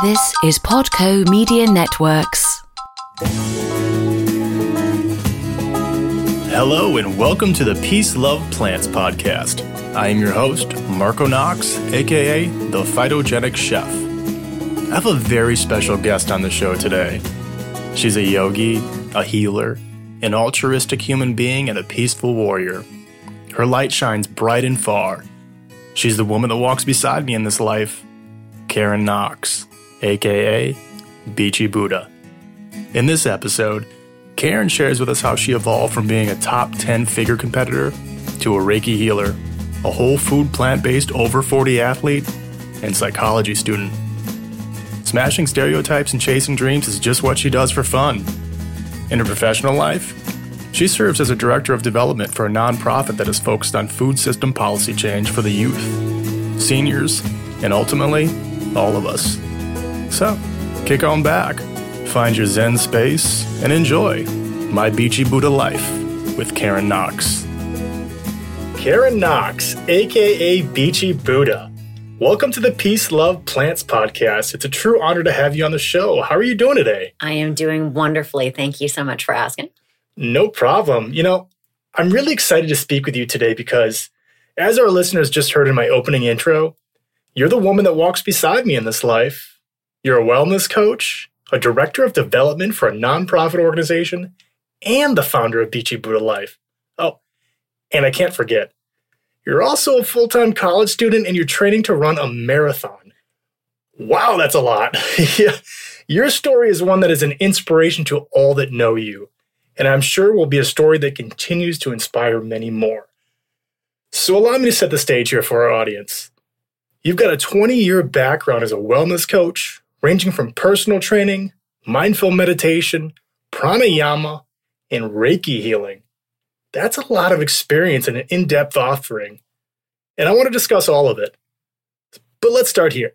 This is Podco Media Networks. Hello, and welcome to the Peace Love Plants podcast. I am your host, Marco Knox, aka the Phytogenic Chef. I have a very special guest on the show today. She's a yogi, a healer, an altruistic human being, and a peaceful warrior. Her light shines bright and far. She's the woman that walks beside me in this life, Karyn Knox aka Beachy Buddha. In this episode, Karyn shares with us how she evolved from being a top 10 figure competitor to a Reiki healer, a whole food plant based over 40 athlete, and psychology student. Smashing stereotypes and chasing dreams is just what she does for fun. In her professional life, she serves as a director of development for a nonprofit that is focused on food system policy change for the youth, seniors, and ultimately, all of us. So, kick on back, find your Zen space, and enjoy My Beachy Buddha Life with Karyn Knox. Karyn Knox, aka Beachy Buddha. Welcome to the Peace Love Plants podcast. It's a true honor to have you on the show. How are you doing today? I am doing wonderfully. Thank you so much for asking. No problem. You know, I'm really excited to speak with you today because, as our listeners just heard in my opening intro, you're the woman that walks beside me in this life you're a wellness coach, a director of development for a nonprofit organization, and the founder of Beachy Buddha Life. Oh, and I can't forget, you're also a full time college student and you're training to run a marathon. Wow, that's a lot. Your story is one that is an inspiration to all that know you, and I'm sure will be a story that continues to inspire many more. So, allow me to set the stage here for our audience. You've got a 20 year background as a wellness coach, ranging from personal training, mindful meditation, pranayama, and Reiki healing. That's a lot of experience and an in depth offering. And I want to discuss all of it. But let's start here.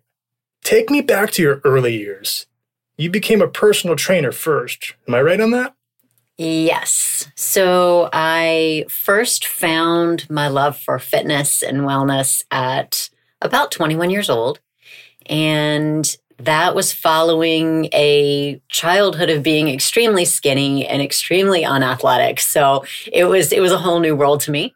Take me back to your early years. You became a personal trainer first. Am I right on that? Yes. So I first found my love for fitness and wellness at about 21 years old. And that was following a childhood of being extremely skinny and extremely unathletic. So it was it was a whole new world to me.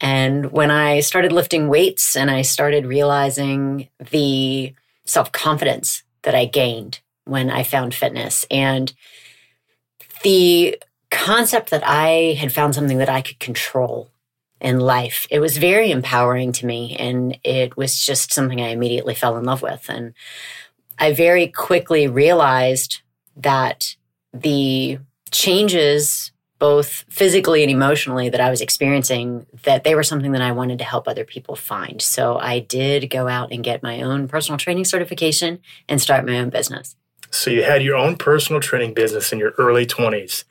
And when I started lifting weights and I started realizing the self-confidence that I gained when I found fitness and the concept that I had found something that I could control in life. It was very empowering to me and it was just something I immediately fell in love with. And I very quickly realized that the changes both physically and emotionally that I was experiencing that they were something that I wanted to help other people find. So I did go out and get my own personal training certification and start my own business. So you had your own personal training business in your early 20s.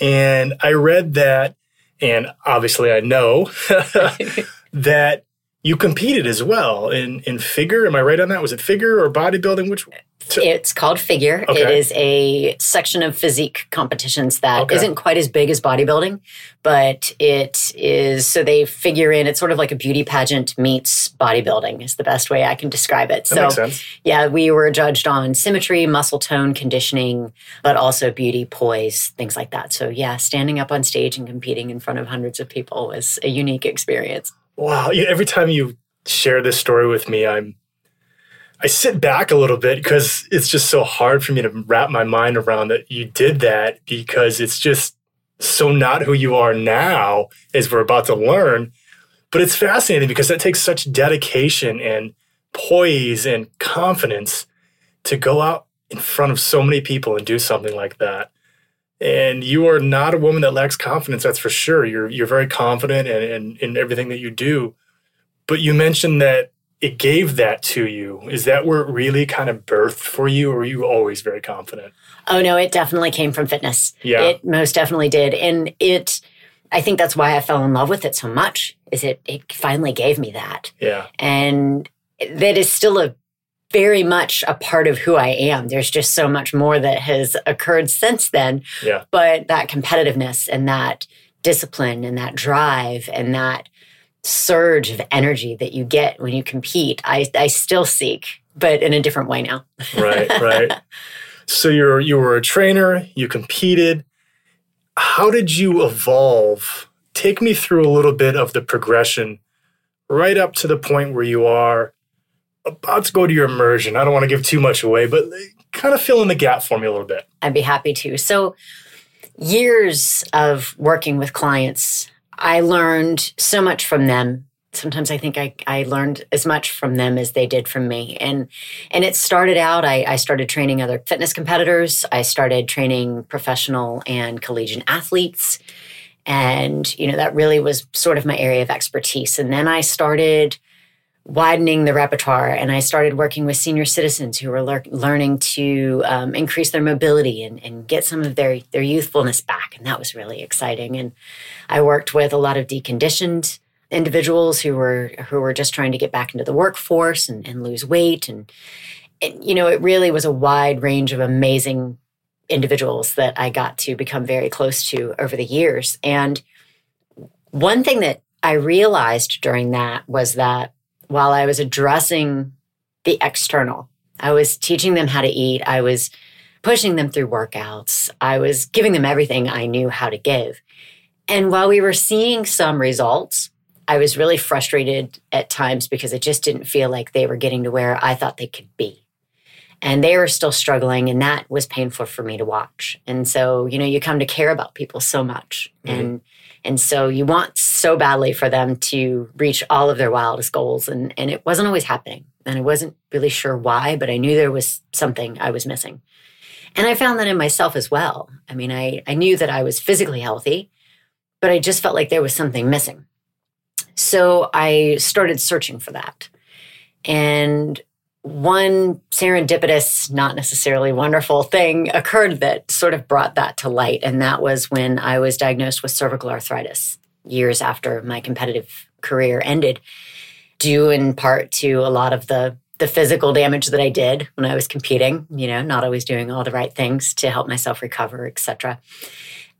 And I read that and obviously I know that you competed as well in in figure. Am I right on that? Was it figure or bodybuilding? Which it's called figure. Okay. It is a section of physique competitions that okay. not quite as big as bodybuilding, but it is so they figure in. It's sort of like a beauty pageant meets bodybuilding is the best way I can describe it. That so yeah, we were judged on symmetry, muscle tone, conditioning, but also beauty, poise, things like that. So yeah, standing up on stage and competing in front of hundreds of people was a unique experience wow, every time you share this story with me, I'm I sit back a little bit because it's just so hard for me to wrap my mind around that you did that because it's just so not who you are now as we're about to learn. But it's fascinating because that takes such dedication and poise and confidence to go out in front of so many people and do something like that. And you are not a woman that lacks confidence, that's for sure. You're you're very confident in, in, in everything that you do. But you mentioned that it gave that to you. Is that where it really kind of birthed for you, or were you always very confident? Oh no, it definitely came from fitness. Yeah. It most definitely did. And it I think that's why I fell in love with it so much, is it it finally gave me that. Yeah. And that is still a very much a part of who I am. There's just so much more that has occurred since then. Yeah. But that competitiveness and that discipline and that drive and that surge of energy that you get when you compete, I, I still seek but in a different way now. right, right. So you're you were a trainer, you competed. How did you evolve? Take me through a little bit of the progression right up to the point where you are about to go to your immersion. I don't want to give too much away, but kind of fill in the gap for me a little bit. I'd be happy to. So, years of working with clients, I learned so much from them. Sometimes I think I, I learned as much from them as they did from me. And and it started out, I, I started training other fitness competitors. I started training professional and collegiate athletes. And, you know, that really was sort of my area of expertise. And then I started widening the repertoire and I started working with senior citizens who were lear- learning to um, increase their mobility and, and get some of their, their youthfulness back. And that was really exciting. And I worked with a lot of deconditioned individuals who were who were just trying to get back into the workforce and, and lose weight and, and you know it really was a wide range of amazing individuals that I got to become very close to over the years and one thing that I realized during that was that while I was addressing the external. I was teaching them how to eat. I was pushing them through workouts. I was giving them everything I knew how to give. And while we were seeing some results, I was really frustrated at times because it just didn't feel like they were getting to where I thought they could be. And they were still struggling, and that was painful for me to watch. And so, you know, you come to care about people so much. Mm-hmm. And and so you want so badly for them to reach all of their wildest goals. And, and it wasn't always happening. And I wasn't really sure why, but I knew there was something I was missing. And I found that in myself as well. I mean, I, I knew that I was physically healthy, but I just felt like there was something missing. So I started searching for that. And one serendipitous, not necessarily wonderful thing occurred that sort of brought that to light. And that was when I was diagnosed with cervical arthritis years after my competitive career ended, due in part to a lot of the the physical damage that I did when I was competing, you know, not always doing all the right things to help myself recover, etc.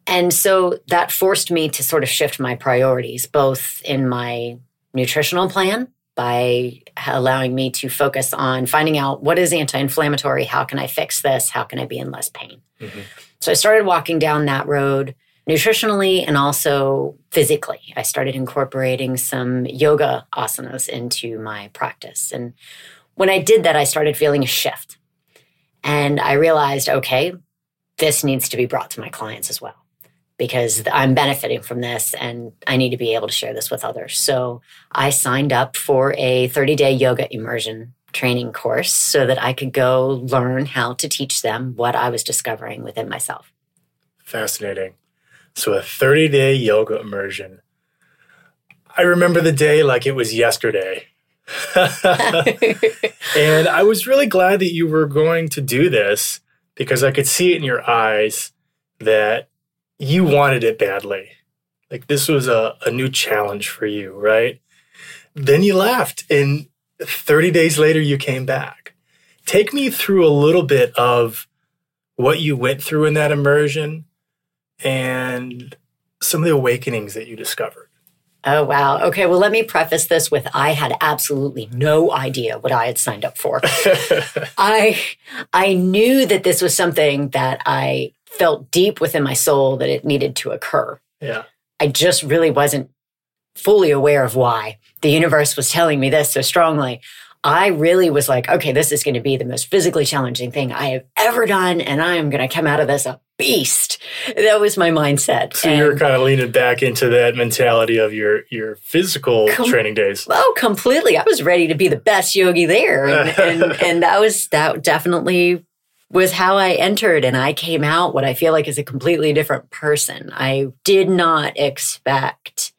And so that forced me to sort of shift my priorities, both in my nutritional plan by allowing me to focus on finding out what is anti inflammatory, how can I fix this, how can I be in less pain. Mm-hmm. So I started walking down that road nutritionally and also physically. I started incorporating some yoga asanas into my practice. And when I did that, I started feeling a shift. And I realized, okay, this needs to be brought to my clients as well because I'm benefiting from this and I need to be able to share this with others. So I signed up for a 30 day yoga immersion training course so that I could go learn how to teach them what I was discovering within myself. Fascinating. So a 30 day yoga immersion. I remember the day like it was yesterday. and I was really glad that you were going to do this because I could see it in your eyes that you wanted it badly. Like this was a, a new challenge for you, right? Then you left, and 30 days later, you came back. Take me through a little bit of what you went through in that immersion and some of the awakenings that you discovered. Oh, wow. Okay. Well, let me preface this with I had absolutely no idea what I had signed up for. I, I knew that this was something that I felt deep within my soul that it needed to occur. Yeah. I just really wasn't fully aware of why. The universe was telling me this so strongly. I really was like, okay, this is going to be the most physically challenging thing I have ever done, and I am going to come out of this a beast. That was my mindset. So and you're kind of leaning back into that mentality of your your physical com- training days. Oh, completely. I was ready to be the best yogi there, and, and, and that was that definitely was how I entered and I came out what I feel like is a completely different person. I did not expect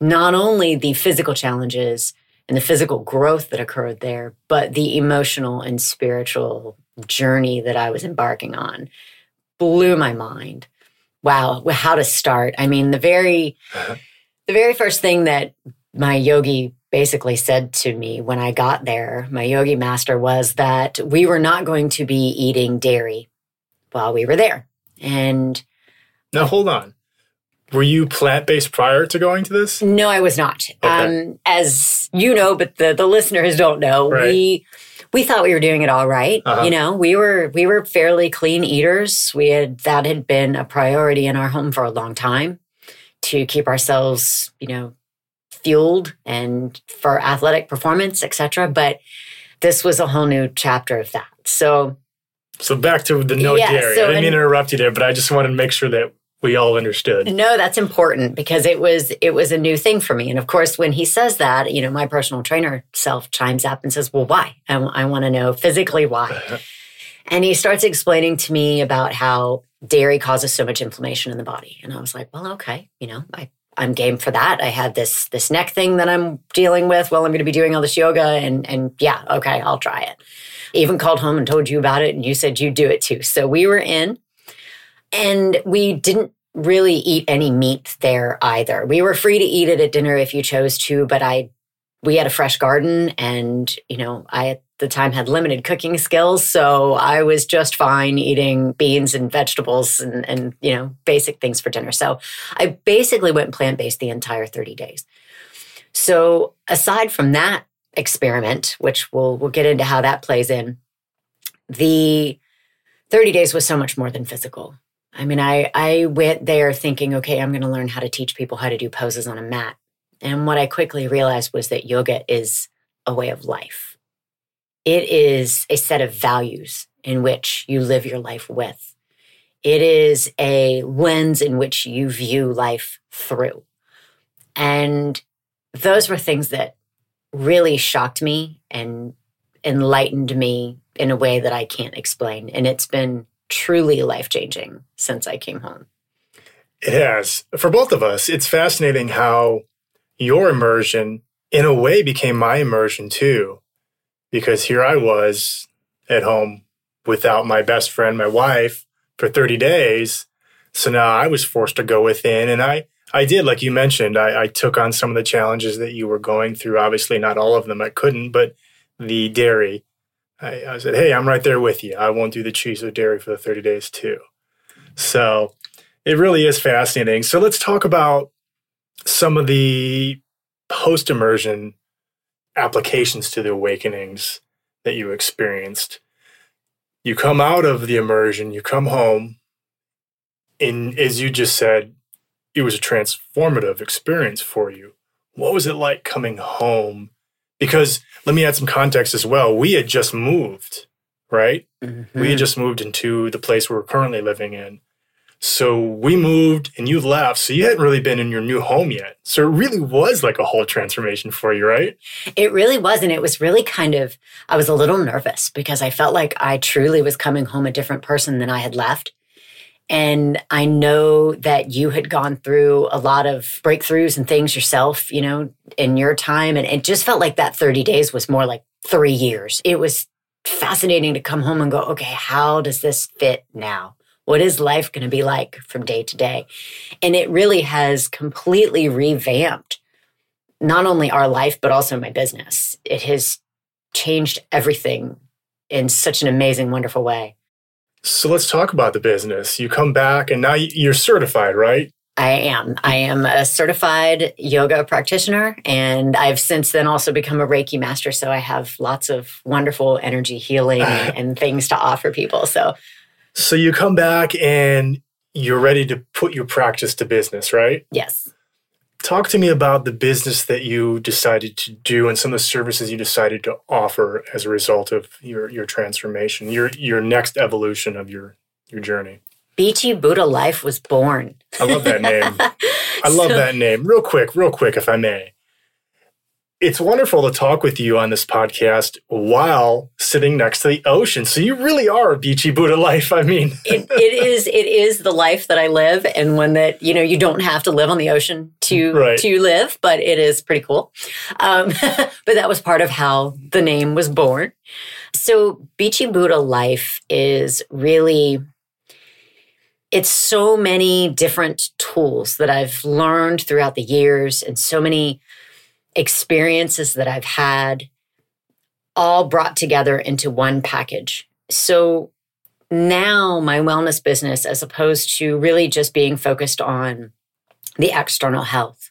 not only the physical challenges and the physical growth that occurred there, but the emotional and spiritual journey that I was embarking on blew my mind. Wow, how to start. I mean, the very uh-huh. the very first thing that my yogi basically said to me when I got there, my yogi master, was that we were not going to be eating dairy while we were there. And now, hold on. Were you plant based prior to going to this? No, I was not. Okay. Um, as you know, but the, the listeners don't know, right. we we thought we were doing it all right. Uh-huh. You know, we were we were fairly clean eaters. We had that had been a priority in our home for a long time to keep ourselves, you know, fueled and for athletic performance, etc. But this was a whole new chapter of that. So So back to the no Yeah, dairy. so I didn't mean to interrupt you there, but I just wanted to make sure that we all understood. No, that's important because it was it was a new thing for me. And of course, when he says that, you know, my personal trainer self chimes up and says, "Well, why? And I, want to know physically why." and he starts explaining to me about how dairy causes so much inflammation in the body. And I was like, "Well, okay, you know, I I'm game for that. I had this this neck thing that I'm dealing with. Well, I'm going to be doing all this yoga, and and yeah, okay, I'll try it." Even called home and told you about it, and you said you'd do it too. So we were in. And we didn't really eat any meat there either. We were free to eat it at dinner if you chose to, but I we had a fresh garden and, you know, I the time had limited cooking skills, so I was just fine eating beans and vegetables and and, you know, basic things for dinner. So I basically went plant-based the entire 30 days. So aside from that experiment, which we'll we'll get into how that plays in, the 30 days was so much more than physical. I mean, I, I went there thinking, okay, I'm going to learn how to teach people how to do poses on a mat. And what I quickly realized was that yoga is a way of life. It is a set of values in which you live your life with. It is a lens in which you view life through. And those were things that really shocked me and enlightened me in a way that I can't explain. And it's been truly life changing since I came home. It has. For both of us, it's fascinating how your immersion, in a way, became my immersion too. Because here I was at home without my best friend, my wife, for 30 days. So now I was forced to go within. And I, I did, like you mentioned, I, I took on some of the challenges that you were going through. Obviously, not all of them I couldn't, but the dairy. I, I said, hey, I'm right there with you. I won't do the cheese or dairy for the 30 days too. So it really is fascinating. So let's talk about some of the post immersion applications to the awakenings that you experienced. You come out of the immersion, you come home, and as you just said, it was a transformative experience for you. What was it like coming home? Because let me add some context as well. We had just moved, right? We had mm-hmm. just moved into the place we're currently living in. So we moved and you left. So you hadn't really been in your new home yet. So it really was like a whole transformation for you, right? It really was. And it was really kind of, I was a little nervous because I felt like I truly was coming home a different person than I had left. And I know that you had gone through a lot of breakthroughs and things yourself, you know, in your time. And it just felt like that 30 days was more like three years. It was fascinating to come home and go, okay, how does this fit now? What is life going to be like from day to day? And it really has completely revamped not only our life, but also my business. It has changed everything in such an amazing, wonderful way. So let's talk about the business. You come back and now you're certified, right? I am. I am a certified yoga practitioner, and I've since then also become a Reiki master. So I have lots of wonderful energy healing and, and things to offer people. So So you come back and you're ready to put your practice to business, right? yes. Talk to me about the business that you decided to do and some of the services you decided to offer as a result of your, your transformation, your your next evolution of your your journey. Beachy Buddha Life was born. I love that name. I love So- that name. Real quick, real quick, if I may. It's wonderful to talk with you on this podcast while sitting next to the ocean. So you really are a beachy Buddha life. I mean, it, it is it is the life that I live and one that you know you don't have to live on the ocean to Right. to live, but it is pretty cool. Um, but that was part of how the name was born. So Beachy Buddha life is really it's so many different tools that I've learned throughout the years and so many experiences that I've had all brought together into one package. So now my wellness business, as opposed to really just being focused on the external health,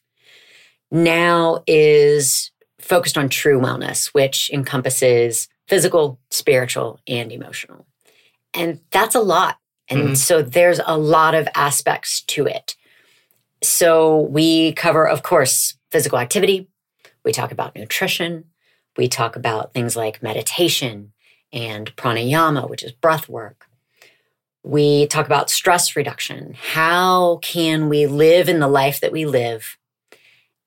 now is focused on true wellness, which encompasses physical, spiritual, and emotional. And that's a lot. And Mhm. so there's a lot of aspects to it. So we cover, of course, physical activity. We talk about nutrition. We talk about things like meditation and pranayama, which is breath work. We talk about stress reduction. How can we live in the life that we live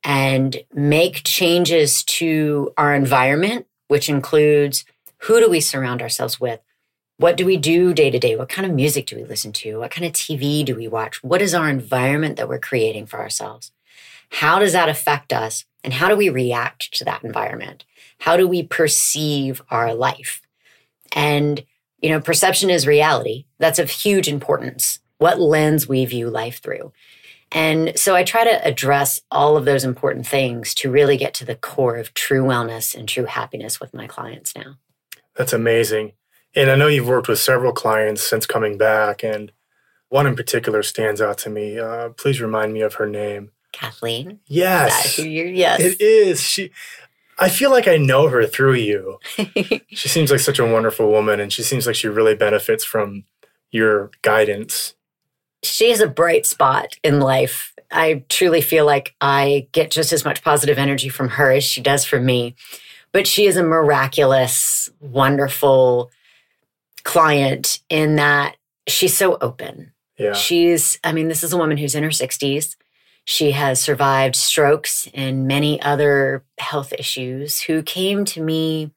and make changes to our environment, which includes who do we surround ourselves with? What do we do day to day? What kind of music do we listen to? What kind of TV do we watch? What is our environment that we're creating for ourselves? How does that affect us? And how do we react to that environment? How do we perceive our life? And, you know, perception is reality. That's of huge importance. What lens we view life through. And so I try to address all of those important things to really get to the core of true wellness and true happiness with my clients now. That's amazing. And I know you've worked with several clients since coming back, and one in particular stands out to me. Uh, please remind me of her name. Kathleen, Yes, that who you're? Yes. it is. She. I feel like I know her through you. She seems like such a wonderful woman, and she seems like she really benefits from your guidance. she is a bright spot in life. I truly feel like I get just as much positive energy from her as she does from me. But she is a miraculous, wonderful client in that she's so open. Yeah. She's, I mean, this is a woman who's in her 60s. She has survived strokes and many other health issues who came to me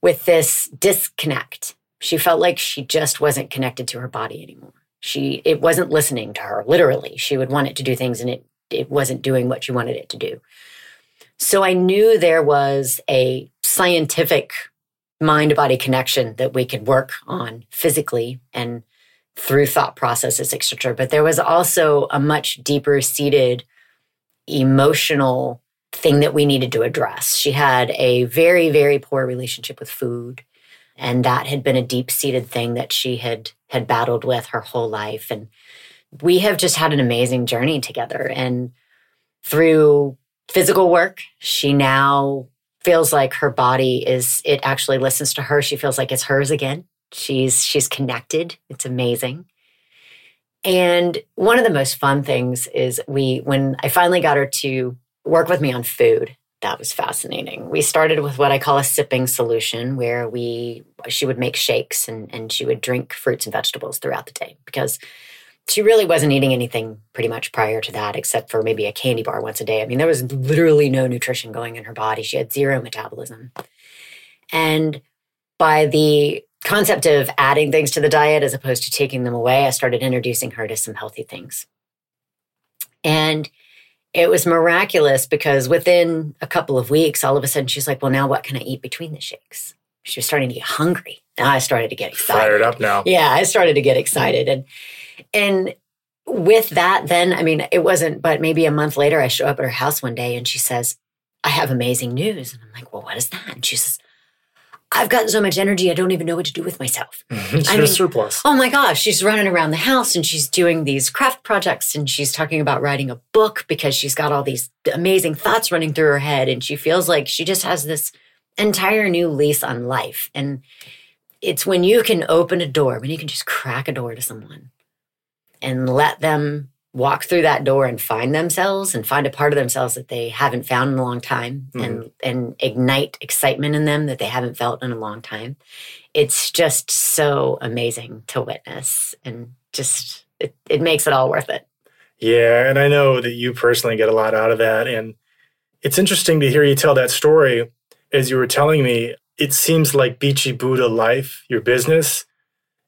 with this disconnect. She felt like she just wasn't connected to her body anymore. She it wasn't listening to her, literally. She would want it to do things and it it wasn't doing what she wanted it to do. So I knew there was a scientific mind body connection that we could work on physically and through thought processes, etc. But there was also a much deeper seated emotional thing that we needed to address. She had a very, very poor relationship with food. And that had been a deep seated thing that she had had battled with her whole life. And we have just had an amazing journey together. And through physical work, she now feels like her body is it actually listens to her. She feels like it's hers again. She's she's connected. It's amazing. And one of the most fun things is we when I finally got her to work with me on food, that was fascinating. We started with what I call a sipping solution where we she would make shakes and, and she would drink fruits and vegetables throughout the day because she really wasn't eating anything pretty much prior to that except for maybe a candy bar once a day. I mean, there was literally no nutrition going in her body. She had zero metabolism. And by the concept of adding things to the diet as opposed to taking them away, I started introducing her to some healthy things. And it was miraculous because within a couple of weeks, all of a sudden she's like, Well, now what can I eat between the shakes? She was starting to get hungry. Now I started to get excited. Fired up now. Yeah, I started to get excited. And and with that, then I mean, it wasn't, but maybe a month later, I show up at her house one day and she says, I have amazing news. And I'm like, Well, what is that? And she says, I've got so much energy, I don't even know what to do with myself. She's I a mean- surplus. Oh my gosh, she's running around the house and she's doing these craft projects and she's talking about writing a book because she's got all these amazing thoughts running through her head and she feels like she just has this entire new lease on life. And it's when you can open a door, when you can just crack a door to someone and let them walk through that door and find themselves and find a part of themselves that they haven't found in a long time mm-hmm. and and ignite excitement in them that they haven't felt in a long time it's just so amazing to witness and just it, it makes it all worth it Yeah, and I know that you personally get a lot out of that. And it's interesting to hear you tell that story. As you were telling me, it seems like Beachy Buddha Life, your business,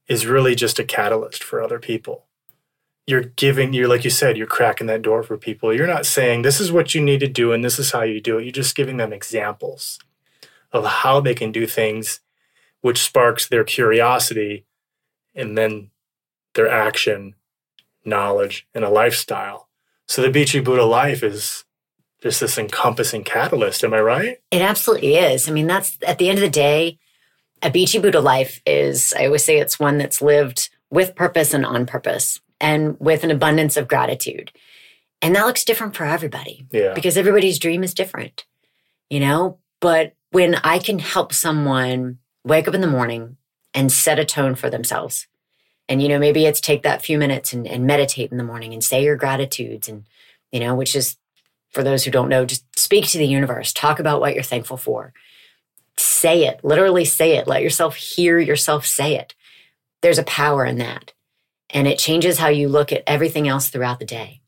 is really just a catalyst for other people. You're giving, you're like you said, you're cracking that door for people. You're not saying this is what you need to do and this is how you do it. You're just giving them examples of how they can do things, which sparks their curiosity and then their action knowledge and a lifestyle. So the Beachy Buddha life is just this encompassing catalyst. Am I right? it absolutely is i mean that's at the end of the day a beachy buddha life is i always say it's one that's lived with purpose and on purpose and with an abundance of gratitude and that looks different for everybody Yeah. because everybody's dream is different, you know? But when I can help someone wake up in the morning and set a tone for themselves. And, you know, maybe it's take that few minutes and, and meditate in the morning and say your gratitudes and, you know, which is for those who don't know, just speak to the universe, talk about what you're thankful for. Say it, literally say it. Let yourself hear yourself say it. There's a power in that. And it changes how you look at everything else throughout the day.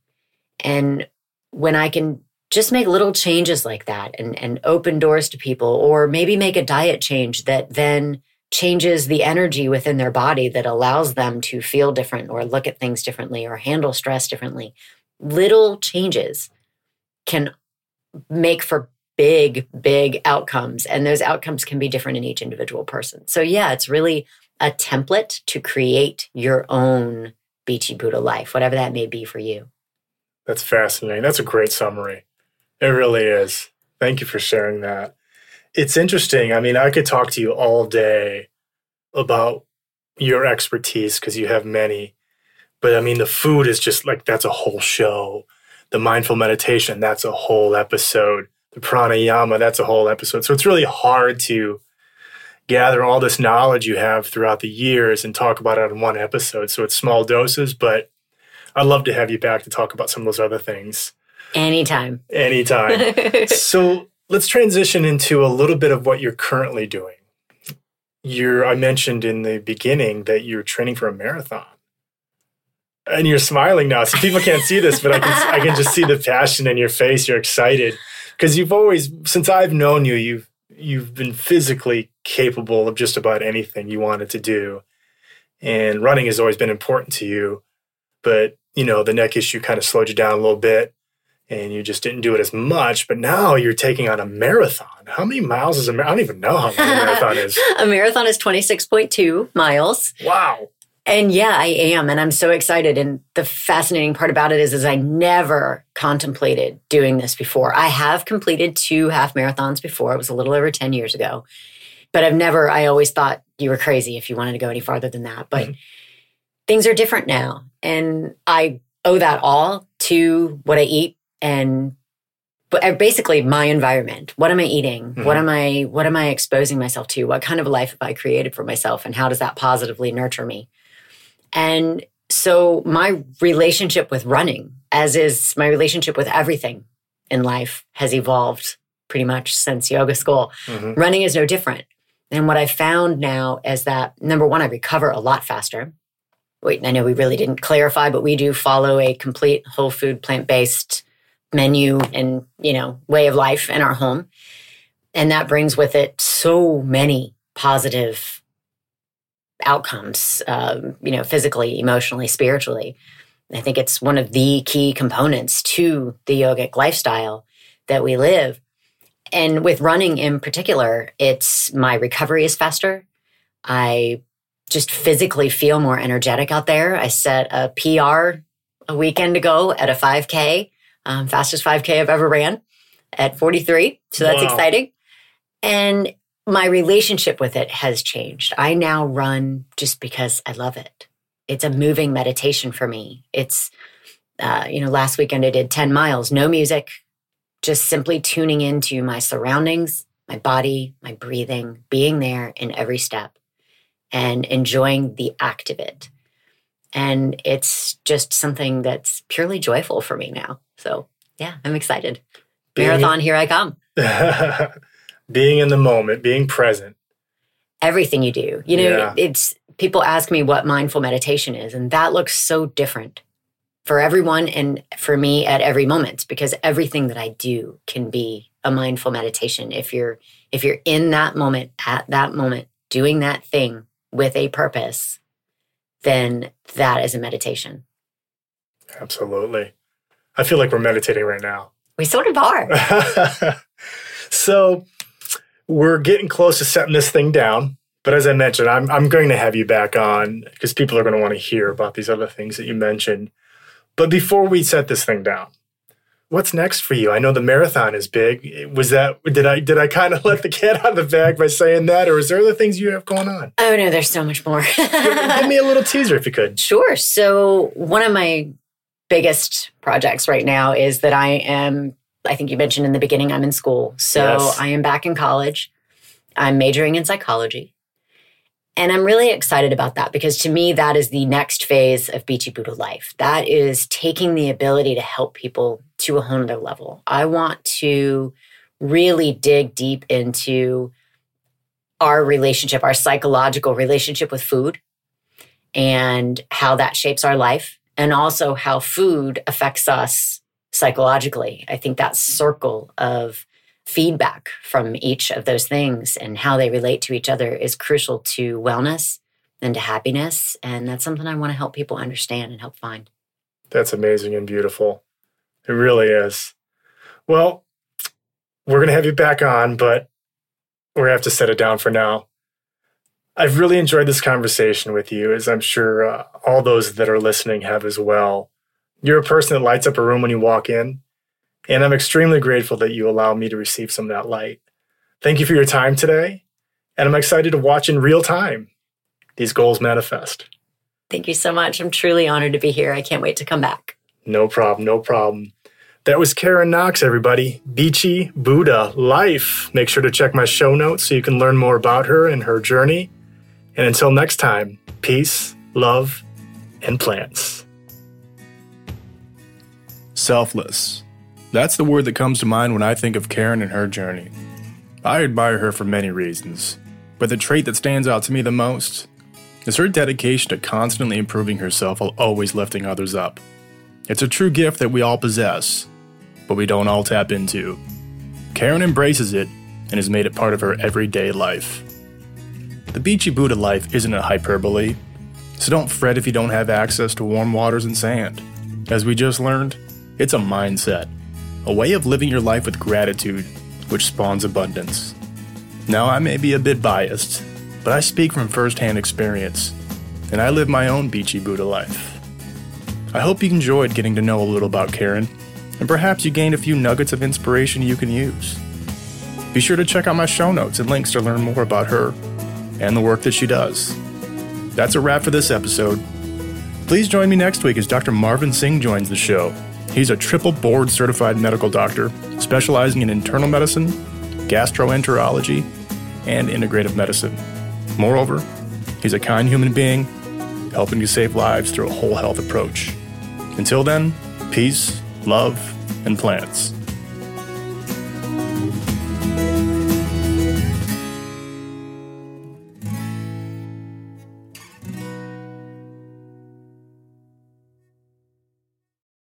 And when I can just make little changes like that and, and open doors to people, or maybe make a diet change that then changes the energy within their body that allows them to feel different or look at things differently or handle stress differently. Little changes can make for big, big outcomes. And those outcomes can be different in each individual person. So, yeah, it's really a template to create your own Beachy Buddha life, whatever that may be for you. That's fascinating. That's a great summary. It really is. Thank you for sharing that. It's interesting. I mean, I could talk to you all day about your expertise because you have many. But I mean, the food is just like that's a whole show. The mindful meditation, that's a whole episode. The pranayama, that's a whole episode. So it's really hard to gather all this knowledge you have throughout the years and talk about it in one episode. So it's small doses, but I'd love to have you back to talk about some of those other things. Anytime. Anytime. so let's transition into a little bit of what you're currently doing. You're, I mentioned in the beginning that you're training for a marathon. And you're smiling now. So people can't see this, but I can I can just see the passion in your face. You're excited. Because you've always, since I've known you, you've you've been physically capable of just about anything you wanted to do. And running has always been important to you. But, you know, the neck issue kind of slowed you down a little bit and you just didn't do it as much. But now you're taking on a marathon. How many miles is a marathon? I don't even know how long a marathon is. a marathon is 26.2 miles. Wow. And yeah, I am. And I'm so excited. And the fascinating part about it is, is I never contemplated doing this before. I have completed two half marathons before. It was a little over 10 years ago. But I've never, I always thought you were crazy if you wanted to go any farther than that. But mm-hmm. things are different now. And I owe that all to what I eat and but uh, basically my environment what am i eating mm-hmm. what am i what am i exposing myself to what kind of life have i created for myself and how does that positively nurture me and so my relationship with running, as is my relationship with everything in life, has evolved pretty much since yoga school. Mm-hmm. Running is no different. And what I found now is that number one, I recover a lot faster. Wait, I know we really didn't clarify, but we do follow a complete whole food, plant based menu and, you know, way of life in our home. And that brings with it so many positive outcomes, um, you know, physically, emotionally, spiritually. I think it's one of the key components to the yogic lifestyle that we live. And with running in particular, it's my recovery is faster. I just physically feel more energetic out there. I set a PR a weekend ago at a 5K, um, fastest 5K I've ever ran at 43. So that's wow. exciting. And my relationship with it has changed. I now run just because I love it. It's a moving meditation for me. It's, uh, you know, last weekend I did 10 miles, no music, just simply tuning into my surroundings, my body, my breathing, being there in every step and enjoying the act of it. And it's just something that's purely joyful for me now. So, yeah, I'm excited. Marathon, here I come. being in the moment, being present. Everything you do. You know, yeah. it's people ask me what mindful meditation is, and that looks so different for everyone and for me at every moment because everything that I do can be a mindful meditation if you're if you're in that moment at that moment doing that thing with a purpose then that is a meditation absolutely i feel like we're meditating right now we sort of are so we're getting close to setting this thing down. But as I mentioned, I'm, I'm going to have you back on because people are going to want to hear about these other things that you mentioned. But before we set this thing down, what's next for you? I know the marathon is big. Was that did I did I kind of let the cat out of the bag by saying that, or is there other things you have going on? Oh no, there's so much more. give, give me a little teaser if you could. Sure. So one of my biggest projects right now is that I am I think you mentioned in the beginning, I'm in school. So yes. I am back in college. I'm majoring in psychology. And I'm really excited about that because to me, that is the next phase of Beachy Buddha life. That is taking the ability to help people to a whole nother level. I want to really dig deep into our relationship, our psychological relationship with food, and how that shapes our life, and also how food affects us psychologically. I think that circle of feedback from each of those things and how they relate to each other is crucial to wellness and to happiness. And that's something I want to help people understand and help find. That's amazing and beautiful. It really is. Well, we're going to have you back on, but we're going to have to set it down for now. I've really enjoyed this conversation with you, as I'm sure uh, all those that are listening have as well. You're a person that lights up a room when you walk in, and I'm extremely grateful that you allow me to receive some of that light. Thank you for your time today, and I'm excited to watch in real time these goals manifest. Thank you so much. I'm truly honored to be here. I can't wait to come back. No problem, no problem. That was Karyn Knox, everybody. Beachy Buddha Life. Make sure to check my show notes so you can learn more about her and her journey. And until next time, peace, love, and plants. Selfless. That's the word that comes to mind when I think of Karyn and her journey. I admire her for many reasons, but the trait that stands out to me the most is her dedication to constantly improving herself while always lifting others up. It's a true gift that we all possess, but we don't all tap into. Karyn embraces it and has made it part of her everyday life. The Beachy Buddha life isn't a hyperbole, so don't fret if you don't have access to warm waters and sand. As we just learned, it's a mindset, a way of living your life with gratitude, which spawns abundance. Now, I may be a bit biased, but I speak from firsthand experience, and I live my own Beachy Buddha life. I hope you enjoyed getting to know a little about Karyn, and perhaps you gained a few nuggets of inspiration you can use. Be sure to check out my show notes and links to learn more about her and the work that she does. That's a wrap for this episode. Please join me next week as Dr. Marvin Singh joins the show. He's a triple board certified medical doctor specializing in internal medicine, gastroenterology, and integrative medicine. Moreover, he's a kind human being helping to save lives through a whole health approach. Until then, peace, love, and plants.